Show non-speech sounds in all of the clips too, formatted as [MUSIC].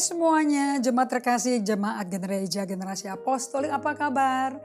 semuanya, jemaat terkasih, jemaat gereja generasi apostolik apa kabar?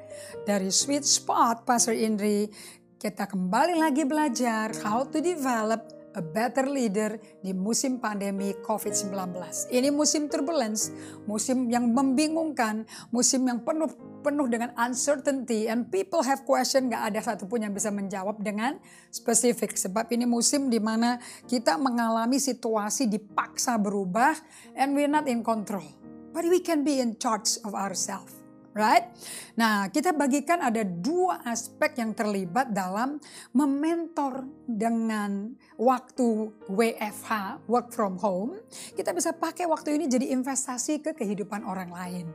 Dari Sweet Spot, Pastor Indri, kita kembali lagi belajar how to develop a better leader di musim pandemi COVID-19. Ini musim turbulence, musim yang membingungkan, musim yang penuh penuh dengan uncertainty and people have question gak ada satupun yang bisa menjawab dengan spesifik. Sebab ini musim di mana kita mengalami situasi dipaksa berubah and we're not in control. But we can be in charge of ourselves right? Nah, kita bagikan ada dua aspek yang terlibat dalam mementor dengan waktu WFH, work from home. Kita bisa pakai waktu ini jadi investasi ke kehidupan orang lain.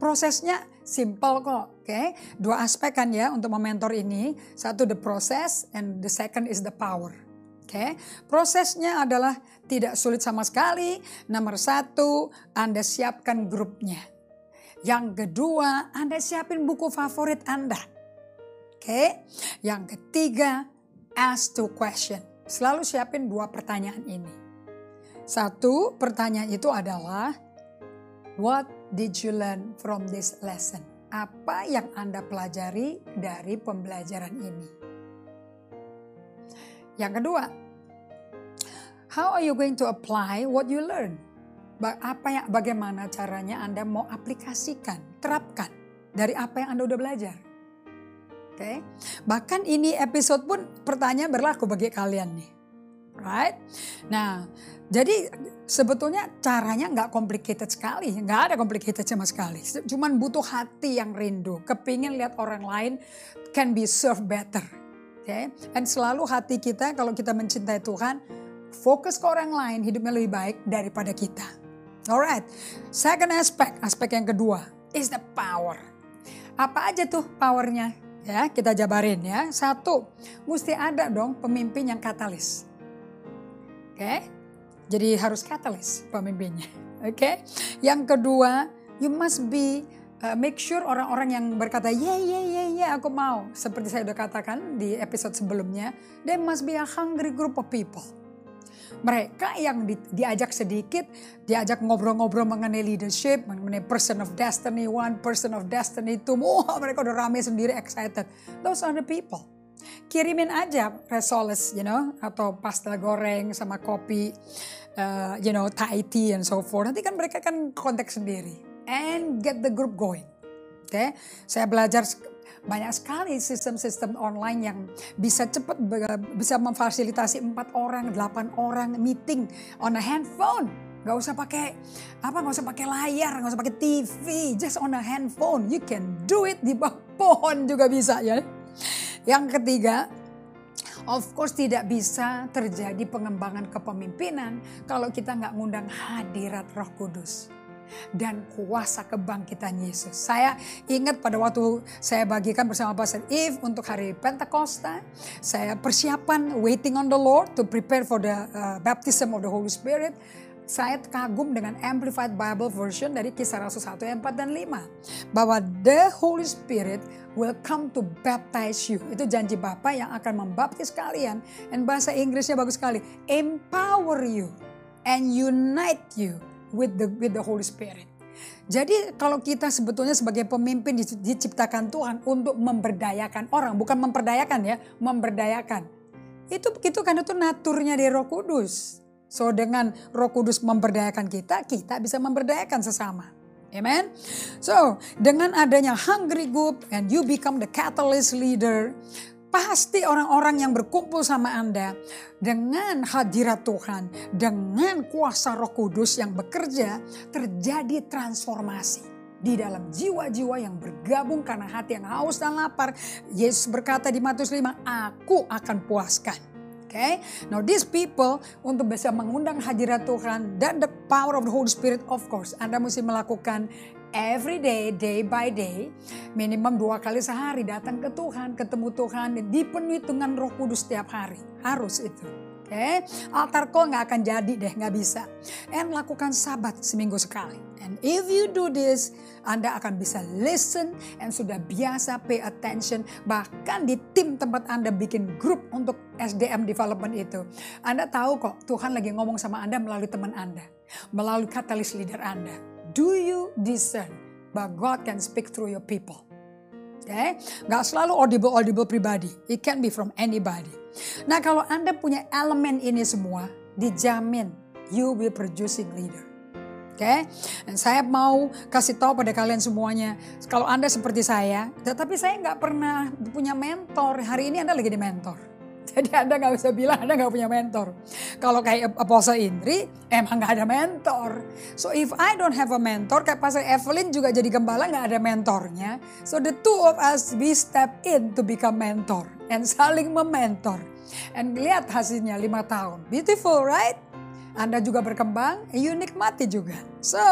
Prosesnya simple kok, oke? Okay? Dua aspek kan ya untuk mementor ini. Satu the process and the second is the power. Oke, okay? prosesnya adalah tidak sulit sama sekali. Nomor satu, Anda siapkan grupnya yang kedua, Anda siapin buku favorit Anda. Oke. Yang ketiga, ask two question. Selalu siapin dua pertanyaan ini. Satu, pertanyaan itu adalah what did you learn from this lesson? Apa yang Anda pelajari dari pembelajaran ini? Yang kedua, how are you going to apply what you learn? Apa yang bagaimana caranya Anda mau aplikasikan, terapkan dari apa yang Anda udah belajar. Oke. Okay? Bahkan ini episode pun pertanyaan berlaku bagi kalian nih. Right? Nah, jadi sebetulnya caranya nggak complicated sekali, nggak ada complicated sama sekali. Cuman butuh hati yang rindu, kepingin lihat orang lain can be served better. Oke, okay? dan selalu hati kita kalau kita mencintai Tuhan, fokus ke orang lain hidupnya lebih baik daripada kita. Alright, second aspect, aspek yang kedua is the power. Apa aja tuh powernya? Ya, kita jabarin ya. Satu, mesti ada dong pemimpin yang katalis. Oke, okay? jadi harus katalis pemimpinnya. [LAUGHS] Oke, okay? yang kedua, you must be uh, make sure orang-orang yang berkata ya ya ya ya aku mau seperti saya udah katakan di episode sebelumnya, they must be a hungry group of people mereka yang di, diajak sedikit, diajak ngobrol-ngobrol mengenai leadership, mengenai person of destiny one, person of destiny two, wah mereka udah rame sendiri excited. Those are the people. Kirimin aja resoles, you know, atau pasta goreng sama kopi, uh, you know, Thai tea and so forth. Nanti kan mereka kan konteks sendiri. And get the group going. Oke, okay? saya belajar banyak sekali sistem-sistem online yang bisa cepat bisa memfasilitasi empat orang, delapan orang meeting on a handphone. Gak usah pakai apa, gak usah pakai layar, gak usah pakai TV, just on a handphone. You can do it di bawah [LAUGHS] pohon juga bisa ya. Yang ketiga, Of course tidak bisa terjadi pengembangan kepemimpinan kalau kita nggak ngundang hadirat roh kudus dan kuasa kebangkitan Yesus. Saya ingat pada waktu saya bagikan bersama Pastor Eve untuk hari Pentakosta, saya persiapan waiting on the Lord to prepare for the uh, baptism of the Holy Spirit. Saya kagum dengan Amplified Bible Version dari kisah Rasul 1 ayat 4 dan 5. Bahwa the Holy Spirit will come to baptize you. Itu janji Bapa yang akan membaptis kalian. Dan bahasa Inggrisnya bagus sekali. Empower you and unite you with the with the Holy Spirit. Jadi kalau kita sebetulnya sebagai pemimpin diciptakan Tuhan untuk memberdayakan orang, bukan memperdayakan ya, memberdayakan. Itu itu kan itu naturnya di Roh Kudus. So dengan Roh Kudus memberdayakan kita, kita bisa memberdayakan sesama. Amen. So, dengan adanya hungry group and you become the catalyst leader, Pasti orang-orang yang berkumpul sama Anda dengan hadirat Tuhan, dengan kuasa Roh Kudus yang bekerja, terjadi transformasi di dalam jiwa-jiwa yang bergabung karena hati yang haus dan lapar. Yesus berkata di Matius 5, "Aku akan puaskan." Oke, okay? now these people untuk bisa mengundang hadirat Tuhan dan the power of the Holy Spirit, of course, Anda mesti melakukan every day, day by day, minimum dua kali sehari datang ke Tuhan, ketemu Tuhan, dipenuhi dengan roh kudus setiap hari. Harus itu. Oke, okay? altar call nggak akan jadi deh, nggak bisa. And lakukan sabat seminggu sekali. And if you do this, Anda akan bisa listen and sudah biasa pay attention. Bahkan di tim tempat Anda bikin grup untuk SDM development itu. Anda tahu kok Tuhan lagi ngomong sama Anda melalui teman Anda. Melalui katalis leader Anda. Do you discern? But God can speak through your people. Okay? Gak selalu audible-audible pribadi. It can be from anybody. Nah kalau Anda punya elemen ini semua, dijamin you will producing leader. Oke, okay? saya mau kasih tahu pada kalian semuanya, kalau Anda seperti saya, tetapi saya nggak pernah punya mentor, hari ini Anda lagi di mentor. [LAUGHS] Jadi Anda nggak bisa bilang Anda nggak punya mentor. Kalau kayak Apostle Indri, emang nggak ada mentor. So if I don't have a mentor, kayak Pastor Evelyn juga jadi gembala nggak ada mentornya. So the two of us, we step in to become mentor. And saling mementor. And lihat hasilnya lima tahun. Beautiful, right? Anda juga berkembang, you nikmati juga. So,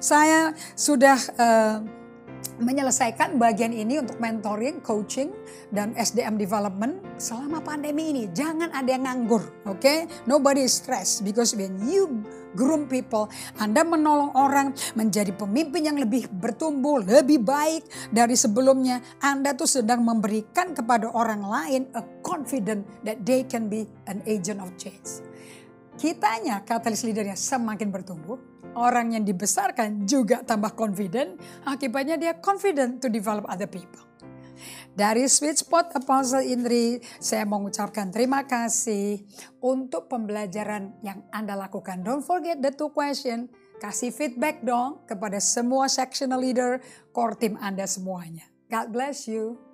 saya sudah uh, menyelesaikan bagian ini untuk mentoring, coaching, dan SDM development selama pandemi ini. Jangan ada yang nganggur, oke? Okay? Nobody is stressed because when you groom people, Anda menolong orang menjadi pemimpin yang lebih bertumbuh, lebih baik dari sebelumnya. Anda tuh sedang memberikan kepada orang lain a confident that they can be an agent of change kitanya katalis leadernya semakin bertumbuh, orang yang dibesarkan juga tambah confident, akibatnya dia confident to develop other people. Dari Sweet Spot Apostle Indri, saya mengucapkan terima kasih untuk pembelajaran yang Anda lakukan. Don't forget the two question. Kasih feedback dong kepada semua sectional leader, core team Anda semuanya. God bless you.